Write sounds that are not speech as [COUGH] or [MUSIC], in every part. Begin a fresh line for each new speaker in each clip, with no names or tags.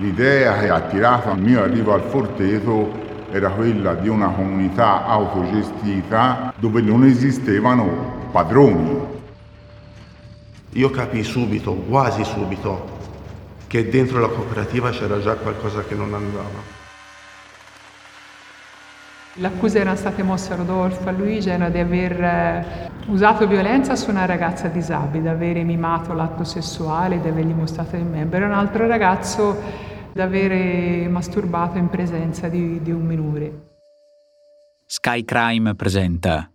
L'idea che ha attirato il mio arrivo al Forteto era quella di una comunità autogestita dove non esistevano padroni.
Io capii subito, quasi subito, che dentro la cooperativa c'era già qualcosa che non andava.
L'accusa erano state mosse a Rodolfo e a Luigi era di aver eh, usato violenza su una ragazza disabile, di aver mimato l'atto sessuale, di avergli mostrato il membro. Era un altro ragazzo di aver masturbato in presenza di, di un minore.
Sky Crime presenta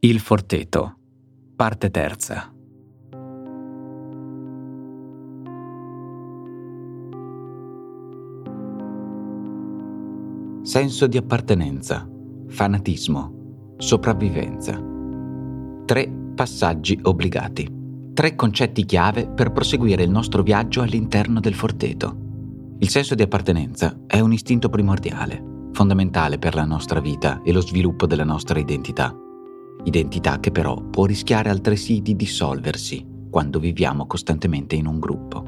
Il Forteto, parte terza. Senso di appartenenza, fanatismo, sopravvivenza. Tre passaggi obbligati. Tre concetti chiave per proseguire il nostro viaggio all'interno del forteto. Il senso di appartenenza è un istinto primordiale, fondamentale per la nostra vita e lo sviluppo della nostra identità. Identità che però può rischiare altresì di dissolversi quando viviamo costantemente in un gruppo.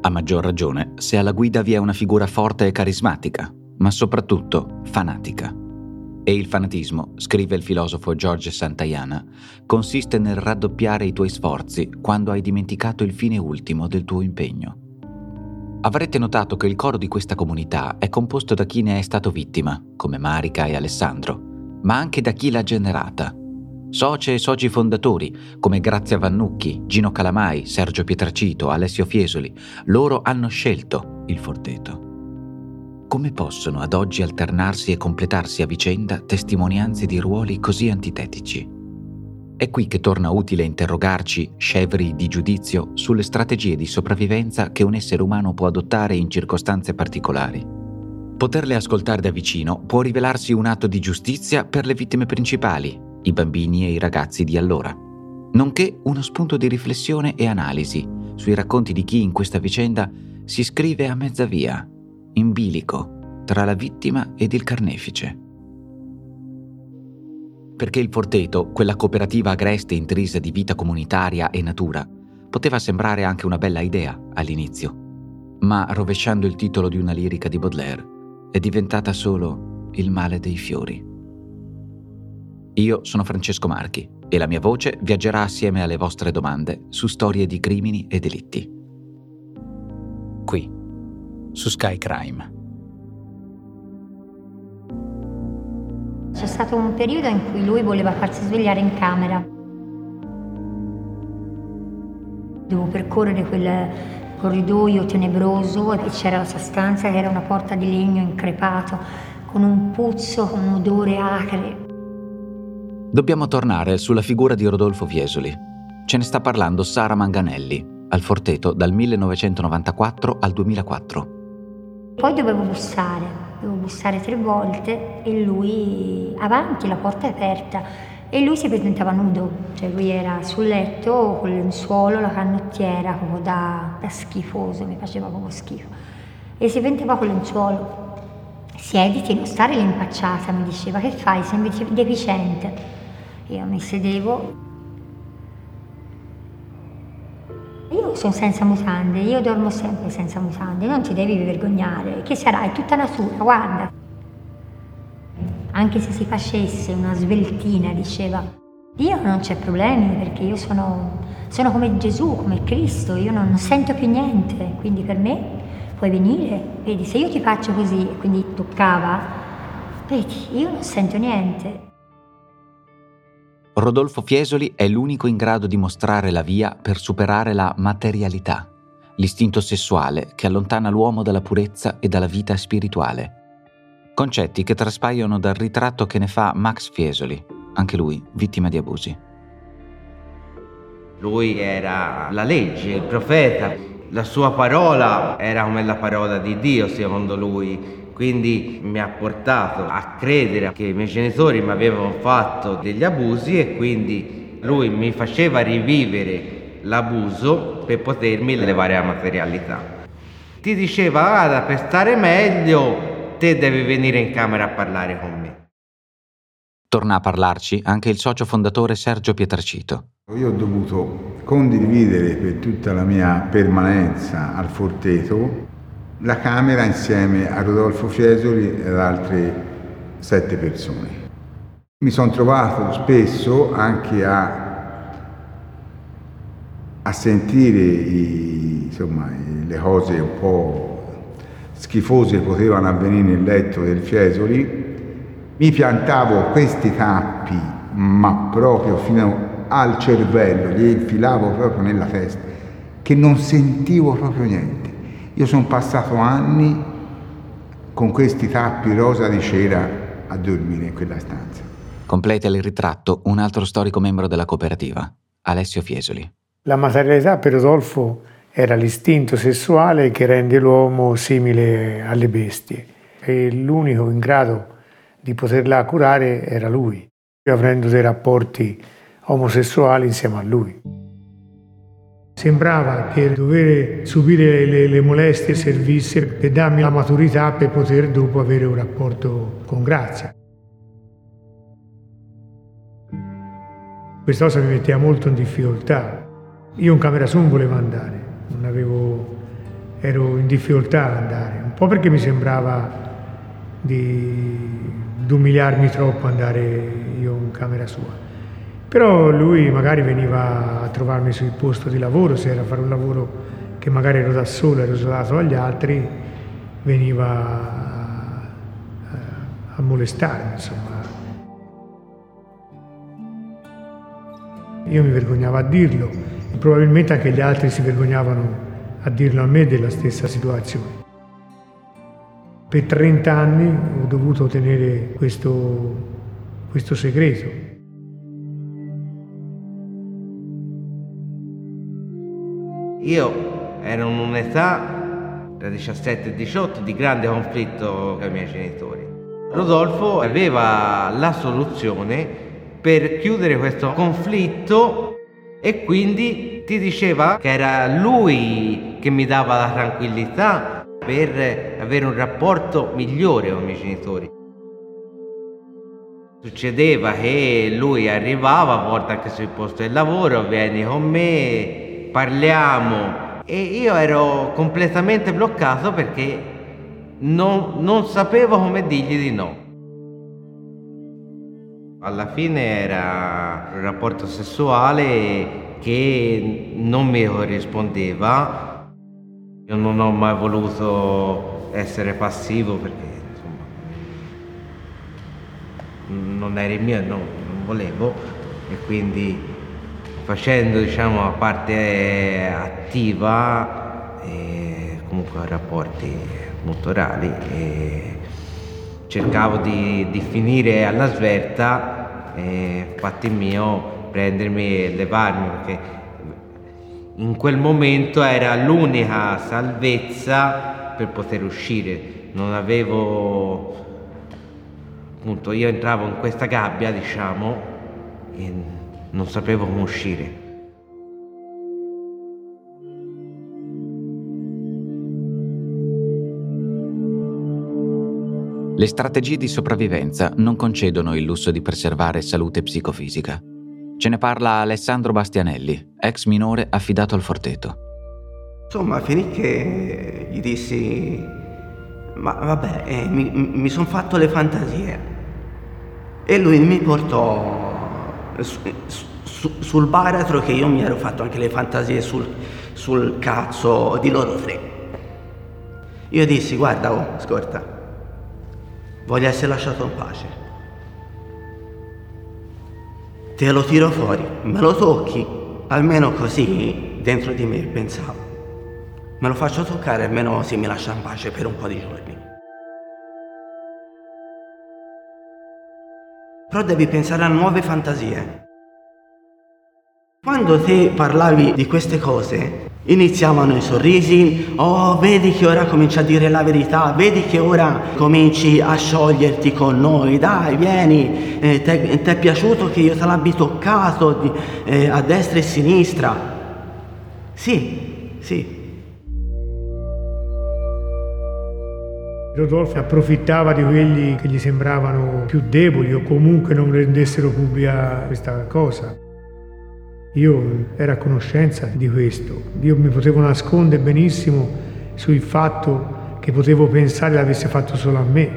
A maggior ragione se alla guida vi è una figura forte e carismatica, ma soprattutto fanatica. E il fanatismo, scrive il filosofo George Santayana, consiste nel raddoppiare i tuoi sforzi quando hai dimenticato il fine ultimo del tuo impegno. Avrete notato che il coro di questa comunità è composto da chi ne è stato vittima, come Marica e Alessandro, ma anche da chi l'ha generata. Soci e soci fondatori, come Grazia Vannucchi, Gino Calamai, Sergio Pietracito, Alessio Fiesoli, loro hanno scelto il Forteto. Come possono ad oggi alternarsi e completarsi a vicenda testimonianze di ruoli così antitetici? È qui che torna utile interrogarci, scevri di giudizio, sulle strategie di sopravvivenza che un essere umano può adottare in circostanze particolari. Poterle ascoltare da vicino può rivelarsi un atto di giustizia per le vittime principali, i bambini e i ragazzi di allora, nonché uno spunto di riflessione e analisi sui racconti di chi in questa vicenda si scrive a mezza via, in bilico, tra la vittima ed il carnefice. Perché il Forteto, quella cooperativa agreste intrisa di vita comunitaria e natura, poteva sembrare anche una bella idea all'inizio, ma rovesciando il titolo di una lirica di Baudelaire, è diventata solo il male dei fiori. Io sono Francesco Marchi e la mia voce viaggerà assieme alle vostre domande su storie di crimini e delitti. Qui, su Sky Crime.
C'è stato un periodo in cui lui voleva farsi svegliare in camera. Dovevo percorrere quel corridoio tenebroso e c'era la sua stanza che era una porta di legno increpato, con un puzzo, con un odore acre.
Dobbiamo tornare sulla figura di Rodolfo Fiesoli. Ce ne sta parlando Sara Manganelli, al Forteto dal 1994 al 2004.
Poi dovevo bussare, bussare tre volte e lui avanti, la porta è aperta e lui si presentava nudo, cioè lui era sul letto con il lenzuolo, la canottiera, proprio da, da schifoso, mi faceva proprio schifo. E si presentava con il lenzuolo. Siediti, non stare lì impacciata, mi diceva, che fai? Sembri deficiente. Io mi sedevo sono senza mutande, io dormo sempre senza mutande, non ti devi vergognare, che sarà? È tutta natura, guarda. Anche se si facesse una sveltina, diceva, io non c'è problemi perché io sono, sono come Gesù, come Cristo, io non, non sento più niente, quindi per me puoi venire, vedi, se io ti faccio così, quindi toccava, vedi, io non sento niente.
Rodolfo Fiesoli è l'unico in grado di mostrare la via per superare la materialità, l'istinto sessuale che allontana l'uomo dalla purezza e dalla vita spirituale. Concetti che traspaiono dal ritratto che ne fa Max Fiesoli, anche lui vittima di abusi.
Lui era la legge, il profeta, la sua parola era come la parola di Dio secondo lui. Quindi mi ha portato a credere che i miei genitori mi avevano fatto degli abusi e quindi lui mi faceva rivivere l'abuso per potermi levare la materialità. Ti diceva, guarda, per stare meglio, te devi venire in camera a parlare con me.
Torna a parlarci anche il socio fondatore Sergio Pietracito.
Io ho dovuto condividere per tutta la mia permanenza al Forteto la Camera insieme a Rodolfo Fiesoli e ad altre sette persone. Mi sono trovato spesso anche a, a sentire i, insomma, le cose un po' schifose che potevano avvenire nel letto del Fiesoli. Mi piantavo questi tappi, ma proprio fino al cervello, gli infilavo proprio nella testa, che non sentivo proprio niente. Io sono passato anni con questi tappi rosa di cera a dormire in quella stanza.
Completa il ritratto un altro storico membro della cooperativa, Alessio Fiesoli.
La materialità per Rodolfo era l'istinto sessuale che rende l'uomo simile alle bestie e l'unico in grado di poterla curare era lui, avendo dei rapporti omosessuali insieme a lui. Sembrava che dover subire le, le molestie servisse per darmi la maturità per poter dopo avere un rapporto con Grazia. Questa cosa mi metteva molto in difficoltà. Io in camera su non volevo andare, non avevo, ero in difficoltà ad andare, un po' perché mi sembrava di, di umiliarmi troppo andare io in camera sua. Però lui magari veniva a trovarmi sul posto di lavoro, se era a fare un lavoro che magari ero da solo, ero isolato agli altri, veniva a, a molestarmi, insomma. Io mi vergognavo a dirlo e probabilmente anche gli altri si vergognavano a dirlo a me della stessa situazione. Per 30 anni ho dovuto tenere questo, questo segreto.
Io ero in un'età, tra 17 e 18, di grande conflitto con i miei genitori. Rodolfo aveva la soluzione per chiudere questo conflitto e quindi ti diceva che era lui che mi dava la tranquillità per avere un rapporto migliore con i miei genitori. Succedeva che lui arrivava a volte anche sul posto del lavoro, vieni con me, parliamo e io ero completamente bloccato perché non, non sapevo come dirgli di no. Alla fine era un rapporto sessuale che non mi corrispondeva. Io non ho mai voluto essere passivo perché insomma non era il mio, no, non volevo e quindi facendo diciamo la parte attiva e comunque rapporti e cercavo di, di finire alla svelta e fatti mio prendermi e levarmi perché in quel momento era l'unica salvezza per poter uscire. Non avevo appunto io entravo in questa gabbia diciamo e non sapevo come uscire.
Le strategie di sopravvivenza non concedono il lusso di preservare salute psicofisica. Ce ne parla Alessandro Bastianelli, ex minore affidato al Forteto.
Insomma, finì che gli dissi, ma vabbè, eh, mi, mi sono fatto le fantasie. E lui mi portò sul baratro che io mi ero fatto anche le fantasie sul, sul cazzo di loro tre. Io dissi, guarda, oh, scorta, voglio essere lasciato in pace. Te lo tiro fuori, me lo tocchi, almeno così dentro di me pensavo. Me lo faccio toccare almeno si mi lascia in pace per un po' di giorni. Però devi pensare a nuove fantasie. Quando te parlavi di queste cose, iniziavano i sorrisi, oh vedi che ora cominci a dire la verità, vedi che ora cominci a scioglierti con noi, dai vieni, eh, ti è piaciuto che io te l'abbia toccato di, eh, a destra e a sinistra? Sì, sì.
Rodolfo approfittava di quelli che gli sembravano più deboli o comunque non rendessero pubblica questa cosa. Io ero a conoscenza di questo, io mi potevo nascondere benissimo sul fatto che potevo pensare l'avesse fatto solo a me.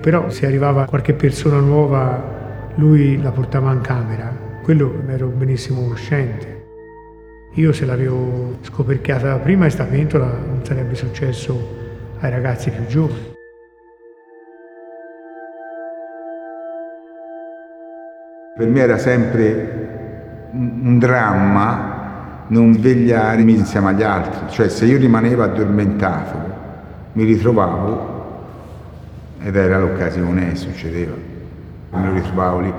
Però se arrivava qualche persona nuova, lui la portava in camera, quello ero benissimo cosciente. Io se l'avevo scoperchiata prima questa pentola non sarebbe successo ai ragazzi più giovani.
Per me era sempre un dramma non svegliarmi insieme agli altri, cioè se io rimanevo addormentato mi ritrovavo ed era l'occasione succedeva, lo ritrovavo lì.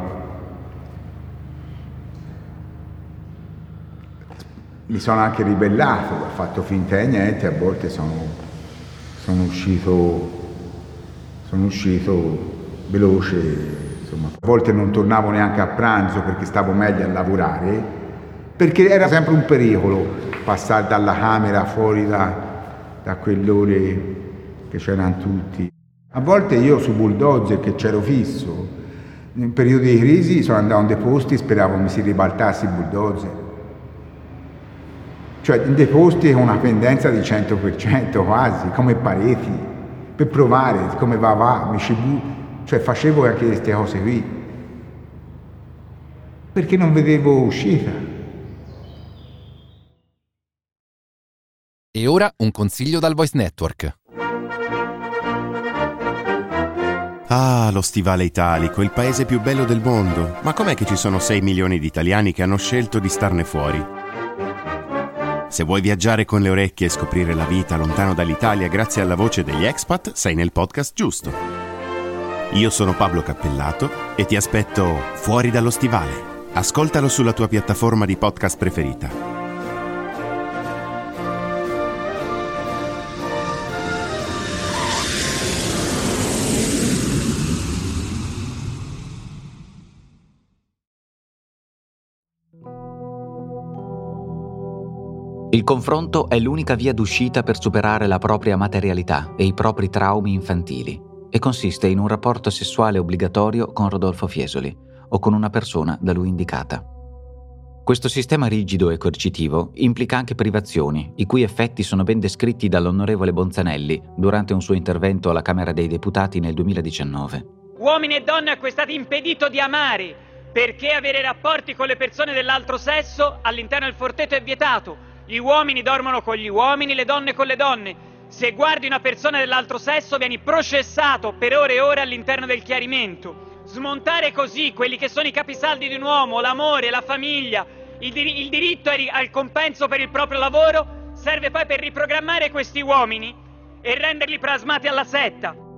Mi sono anche ribellato, ho fatto finta di niente, a volte sono sono uscito, sono uscito veloce, insomma. a volte non tornavo neanche a pranzo perché stavo meglio a lavorare, perché era sempre un pericolo passare dalla camera fuori da, da quell'ore che c'erano tutti. A volte io su bulldozer che c'ero fisso, in periodi di crisi sono andato in dei posti speravo mi si ribaltasse il bulldozer cioè in dei posti con una pendenza di 100% quasi, come pareti, per provare come va va, mi ci bu- cioè facevo anche queste cose qui, perché non vedevo uscita.
E ora un consiglio dal Voice Network.
Ah, lo stivale italico, il paese più bello del mondo. Ma com'è che ci sono 6 milioni di italiani che hanno scelto di starne fuori? Se vuoi viaggiare con le orecchie e scoprire la vita lontano dall'Italia grazie alla voce degli expat, sei nel podcast giusto. Io sono Pablo Cappellato e ti aspetto fuori dallo stivale. Ascoltalo sulla tua piattaforma di podcast preferita.
Il confronto è l'unica via d'uscita per superare la propria materialità e i propri traumi infantili e consiste in un rapporto sessuale obbligatorio con Rodolfo Fiesoli o con una persona da lui indicata. Questo sistema rigido e coercitivo implica anche privazioni, i cui effetti sono ben descritti dall'onorevole Bonzanelli durante un suo intervento alla Camera dei Deputati nel 2019.
Uomini e donne a cui è stato impedito di amare, perché avere rapporti con le persone dell'altro sesso all'interno del forteto è vietato gli uomini dormono con gli uomini, le donne con le donne. Se guardi una persona dell'altro sesso vieni processato per ore e ore all'interno del chiarimento. Smontare così quelli che sono i capisaldi di un uomo, l'amore, la famiglia, il, dir- il diritto al compenso per il proprio lavoro, serve poi per riprogrammare questi uomini e renderli plasmati alla setta.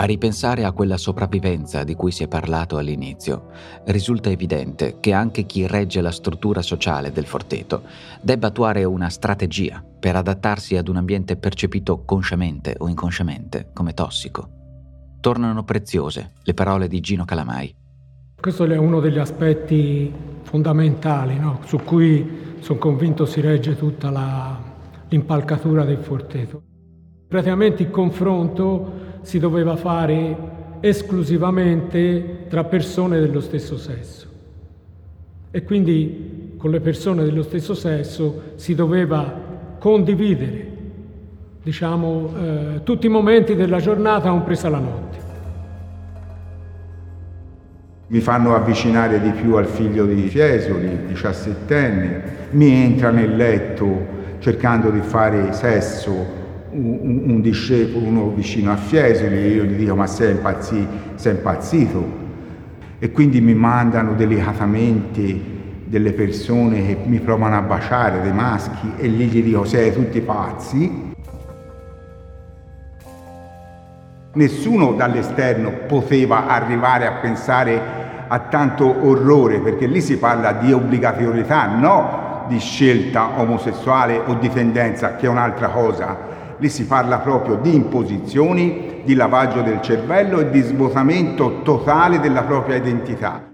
A ripensare a quella sopravvivenza di cui si è parlato all'inizio, risulta evidente che anche chi regge la struttura sociale del forteto debba attuare una strategia per adattarsi ad un ambiente percepito consciamente o inconsciamente come tossico. Tornano preziose le parole di Gino Calamai.
Questo è uno degli aspetti fondamentali no? su cui sono convinto si regge tutta la, l'impalcatura del forteto. Praticamente il confronto si doveva fare esclusivamente tra persone dello stesso sesso. E quindi con le persone dello stesso sesso si doveva condividere, diciamo, eh, tutti i momenti della giornata, compresa la notte.
Mi fanno avvicinare di più al figlio di Fiesoli, diciassettenne, mi entra nel letto cercando di fare sesso un, un, discepolo, uno vicino a Fiesoli, io gli dico ma sei, impazzi, sei impazzito? E quindi mi mandano delicatamente delle persone che mi provano a baciare, dei maschi, e lì gli dico sei tutti pazzi. Nessuno dall'esterno poteva arrivare a pensare a tanto orrore, perché lì si parla di obbligatorietà, no di scelta omosessuale o di tendenza, che è un'altra cosa. Lì si parla proprio di imposizioni, di lavaggio del cervello e di svuotamento totale della propria identità.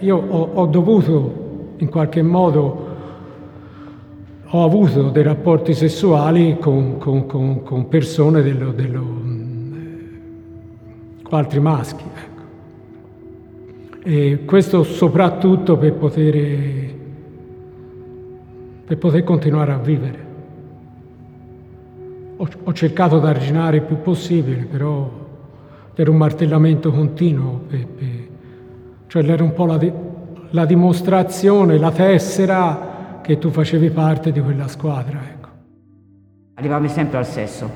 Io ho, ho dovuto in qualche modo ho avuto dei rapporti sessuali con, con, con, con persone dello, dello, con altri maschi. Ecco. E questo soprattutto per poter, per poter continuare a vivere. Ho, ho cercato di arginare il più possibile, però era un martellamento continuo, per, cioè era un po' la, la dimostrazione, la tessera che tu facevi parte di quella squadra. Ecco.
Arrivavi sempre al sesso,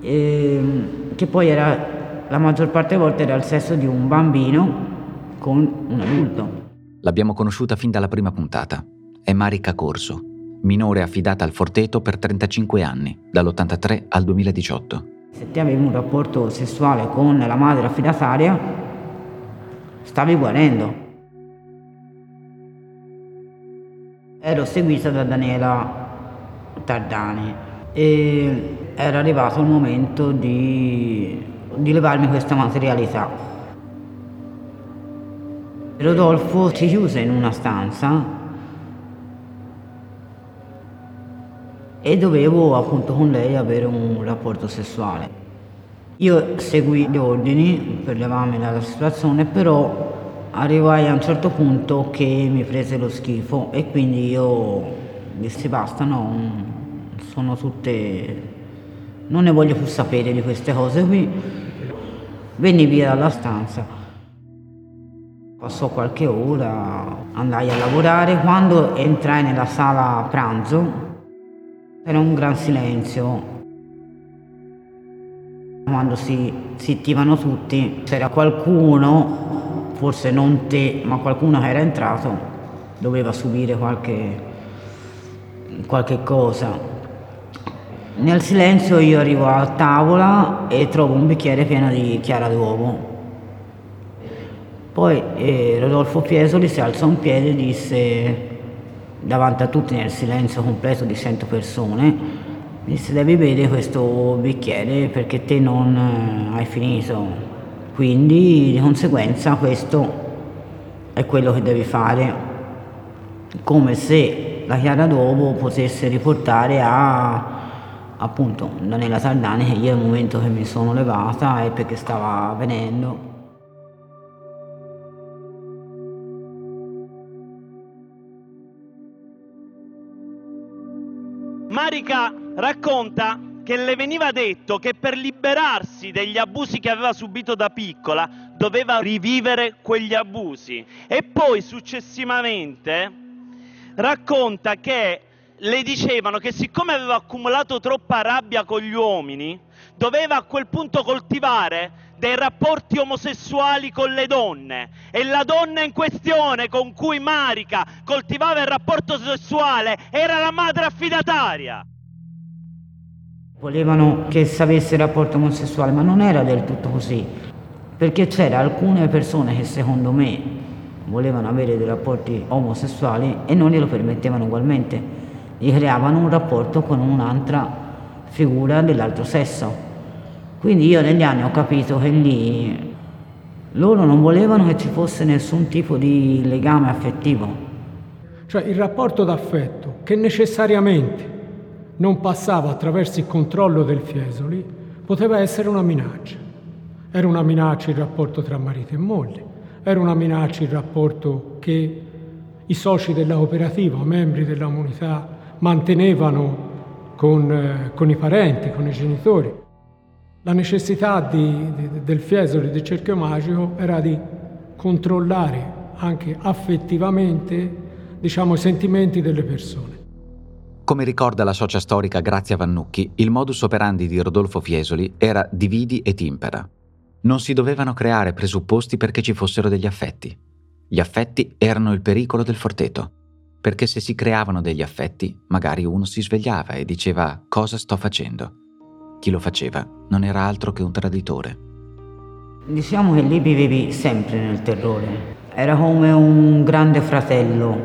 e, ehm, che poi era, la maggior parte delle volte era il sesso di un bambino con un adulto.
L'abbiamo conosciuta fin dalla prima puntata. È Marica Corso, minore affidata al Forteto per 35 anni, dall'83 al 2018.
Se ti avevi un rapporto sessuale con la madre affidataria, stavi guarendo. ero seguita da Daniela Tardani e era arrivato il momento di, di levarmi questa materialità. Rodolfo si chiuse in una stanza e dovevo appunto con lei avere un rapporto sessuale. Io seguì gli ordini per levarmi dalla situazione, però arrivai a un certo punto che mi prese lo schifo e quindi io dissi basta, no, sono tutte... non ne voglio più sapere di queste cose qui. Venni via dalla stanza. Passò qualche ora, andai a lavorare. Quando entrai nella sala pranzo era un gran silenzio. Quando si zittivano tutti, c'era qualcuno forse non te, ma qualcuno che era entrato doveva subire qualche, qualche cosa. Nel silenzio io arrivo a tavola e trovo un bicchiere pieno di chiara d'uovo. Poi eh, Rodolfo Fiesoli si alzò in piedi e disse davanti a tutti nel silenzio completo di cento persone, disse devi bere questo bicchiere perché te non hai finito. Quindi di conseguenza questo è quello che devi fare, come se la chiara d'uovo potesse riportare a appunto Daniela Sardani che io nel momento che mi sono levata è perché stava venendo.
Marica racconta che le veniva detto che per liberarsi degli abusi che aveva subito da piccola doveva rivivere quegli abusi. E poi successivamente racconta che le dicevano che siccome aveva accumulato troppa rabbia con gli uomini, doveva a quel punto coltivare dei rapporti omosessuali con le donne e la donna in questione con cui Marica coltivava il rapporto sessuale era la madre affidataria.
Volevano che sapesse il rapporto omosessuale, ma non era del tutto così, perché c'era alcune persone che secondo me volevano avere dei rapporti omosessuali e non glielo permettevano ugualmente, gli creavano un rapporto con un'altra figura dell'altro sesso. Quindi io negli anni ho capito che lì loro non volevano che ci fosse nessun tipo di legame affettivo.
Cioè il rapporto d'affetto che necessariamente non passava attraverso il controllo del Fiesoli, poteva essere una minaccia. Era una minaccia il rapporto tra marito e moglie, era una minaccia il rapporto che i soci della cooperativa, membri della comunità, mantenevano con, eh, con i parenti, con i genitori. La necessità di, di, del Fiesoli, del cerchio magico, era di controllare anche affettivamente diciamo, i sentimenti delle persone.
Come ricorda la socia storica Grazia Vannucchi, il modus operandi di Rodolfo Fiesoli era dividi et impera. Non si dovevano creare presupposti perché ci fossero degli affetti. Gli affetti erano il pericolo del forteto, perché se si creavano degli affetti, magari uno si svegliava e diceva cosa sto facendo. Chi lo faceva non era altro che un traditore.
Diciamo che lì vivevi sempre nel terrore. Era come un grande fratello,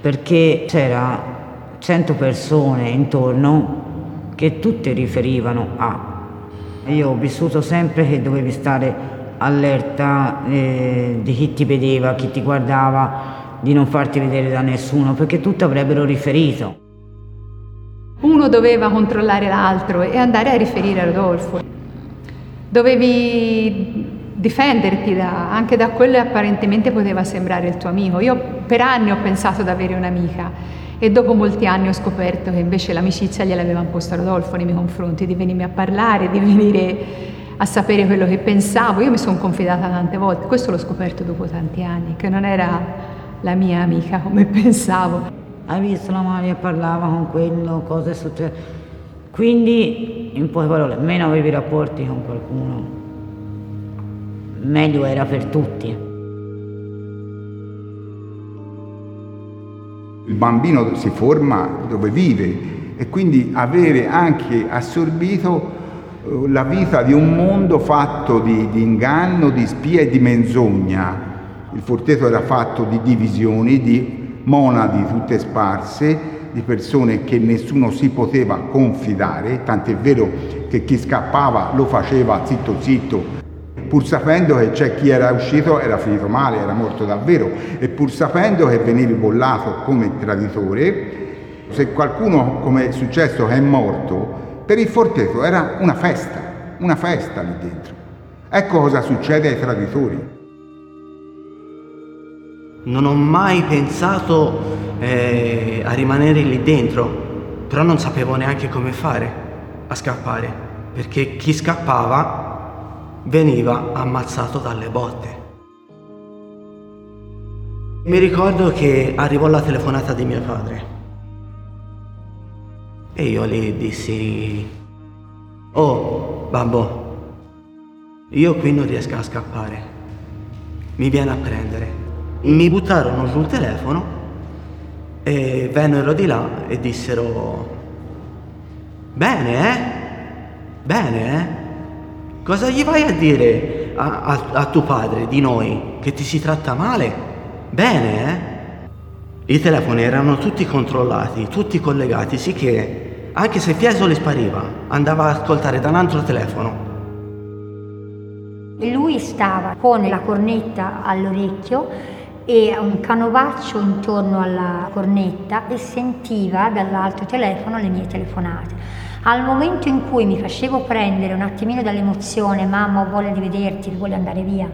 perché c'era cento persone intorno che tutte riferivano a. Io ho vissuto sempre che dovevi stare allerta eh, di chi ti vedeva, chi ti guardava, di non farti vedere da nessuno, perché tutti avrebbero riferito.
Uno doveva controllare l'altro e andare a riferire a Rodolfo dovevi difenderti da, anche da quello che apparentemente poteva sembrare il tuo amico. Io per anni ho pensato di avere un'amica e dopo molti anni ho scoperto che invece l'amicizia gliel'aveva imposta Rodolfo nei miei confronti, di venirmi a parlare, di venire a sapere quello che pensavo. Io mi sono confidata tante volte, questo l'ho scoperto dopo tanti anni, che non era la mia amica come [LAUGHS] pensavo.
Hai visto la Maria parlava con quello, cosa è successo? Quindi, in poche parole, meno avevi rapporti con qualcuno, meglio era per tutti.
Il bambino si forma dove vive e quindi avere anche assorbito eh, la vita di un mondo fatto di, di inganno, di spia e di menzogna. Il forteto era fatto di divisioni, di monadi tutte sparse, di persone che nessuno si poteva confidare, tant'è vero che chi scappava lo faceva zitto zitto, pur sapendo che c'è chi era uscito era finito male, era morto davvero, e pur sapendo che venivi bollato come traditore, se qualcuno, come è successo, è morto, per il Forteto era una festa, una festa lì dentro. Ecco cosa succede ai traditori.
Non ho mai pensato eh, a rimanere lì dentro, però non sapevo neanche come fare a scappare, perché chi scappava veniva ammazzato dalle botte. Mi ricordo che arrivò la telefonata di mio padre. E io gli dissi, oh babbo, io qui non riesco a scappare, mi viene a prendere mi buttarono sul telefono e vennero di là e dissero bene eh? Bene eh? Cosa gli vai a dire a, a, a tuo padre di noi che ti si tratta male? Bene eh? I telefoni erano tutti controllati tutti collegati sì che anche se Fiesoli spariva andava ad ascoltare da un altro telefono.
Lui stava con la cornetta all'orecchio e un canovaccio intorno alla cornetta e sentiva dall'altro telefono le mie telefonate. Al momento in cui mi facevo prendere un attimino dall'emozione, mamma ho voglia di vederti, voglio andare via.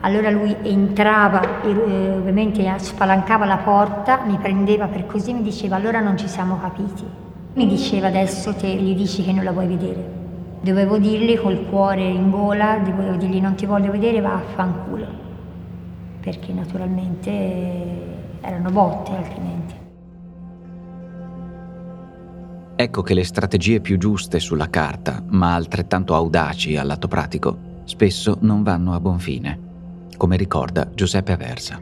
Allora lui entrava e eh, ovviamente spalancava la porta, mi prendeva per così, mi diceva allora non ci siamo capiti. Mi diceva adesso te gli dici che non la vuoi vedere. Dovevo dirgli col cuore in gola, dovevo dirgli non ti voglio vedere, va a fanculo perché naturalmente erano botte altrimenti.
Ecco che le strategie più giuste sulla carta, ma altrettanto audaci al lato pratico, spesso non vanno a buon fine, come ricorda Giuseppe Aversa.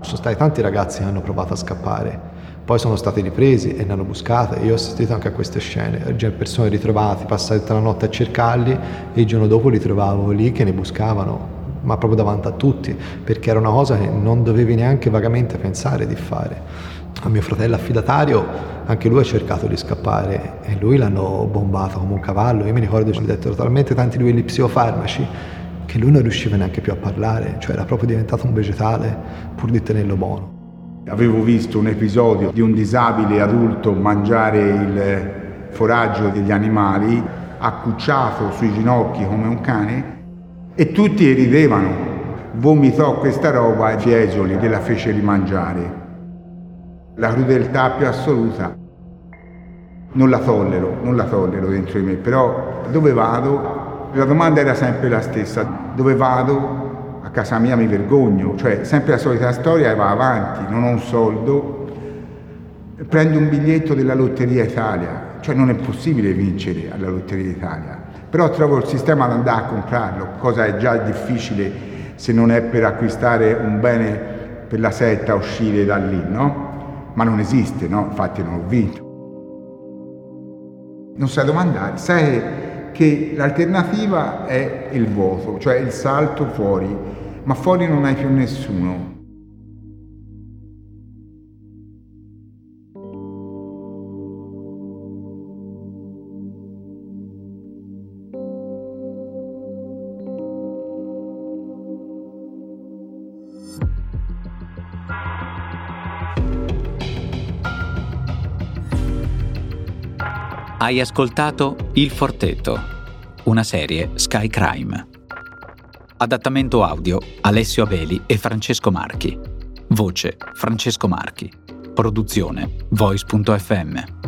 Sono stati tanti ragazzi che hanno provato a scappare, poi sono stati ripresi e ne hanno buscate. Io ho assistito anche a queste scene, persone ritrovate, passate tutta la notte a cercarli e il giorno dopo li trovavo lì che ne buscavano ma proprio davanti a tutti, perché era una cosa che non dovevi neanche vagamente pensare di fare. A mio fratello affidatario, anche lui ha cercato di scappare e lui l'hanno bombato come un cavallo. Io mi ricordo che gli dettero talmente tanti livelli psicofarmaci che lui non riusciva neanche più a parlare, cioè era proprio diventato un vegetale pur di tenerlo buono.
Avevo visto un episodio di un disabile adulto mangiare il foraggio degli animali, accucciato sui ginocchi come un cane, e tutti ridevano. Vomitò questa roba e Fiesoli gliela fece rimangiare. La crudeltà più assoluta non la tollero, non la tollero dentro di me, però dove vado? La domanda era sempre la stessa, dove vado? A casa mia mi vergogno, cioè sempre la solita storia va avanti, non ho un soldo, prendo un biglietto della Lotteria Italia, cioè non è possibile vincere alla Lotteria Italia però trovo il sistema ad andare a comprarlo, cosa è già difficile se non è per acquistare un bene per la setta uscire da lì, no? Ma non esiste, no? Infatti non ho vinto. Non sai domandare, sai che l'alternativa è il vuoto, cioè il salto fuori, ma fuori non hai più nessuno.
Hai ascoltato Il Forteto, una serie Sky Crime. Adattamento audio Alessio Abeli e Francesco Marchi. Voce Francesco Marchi. Produzione Voice.fm.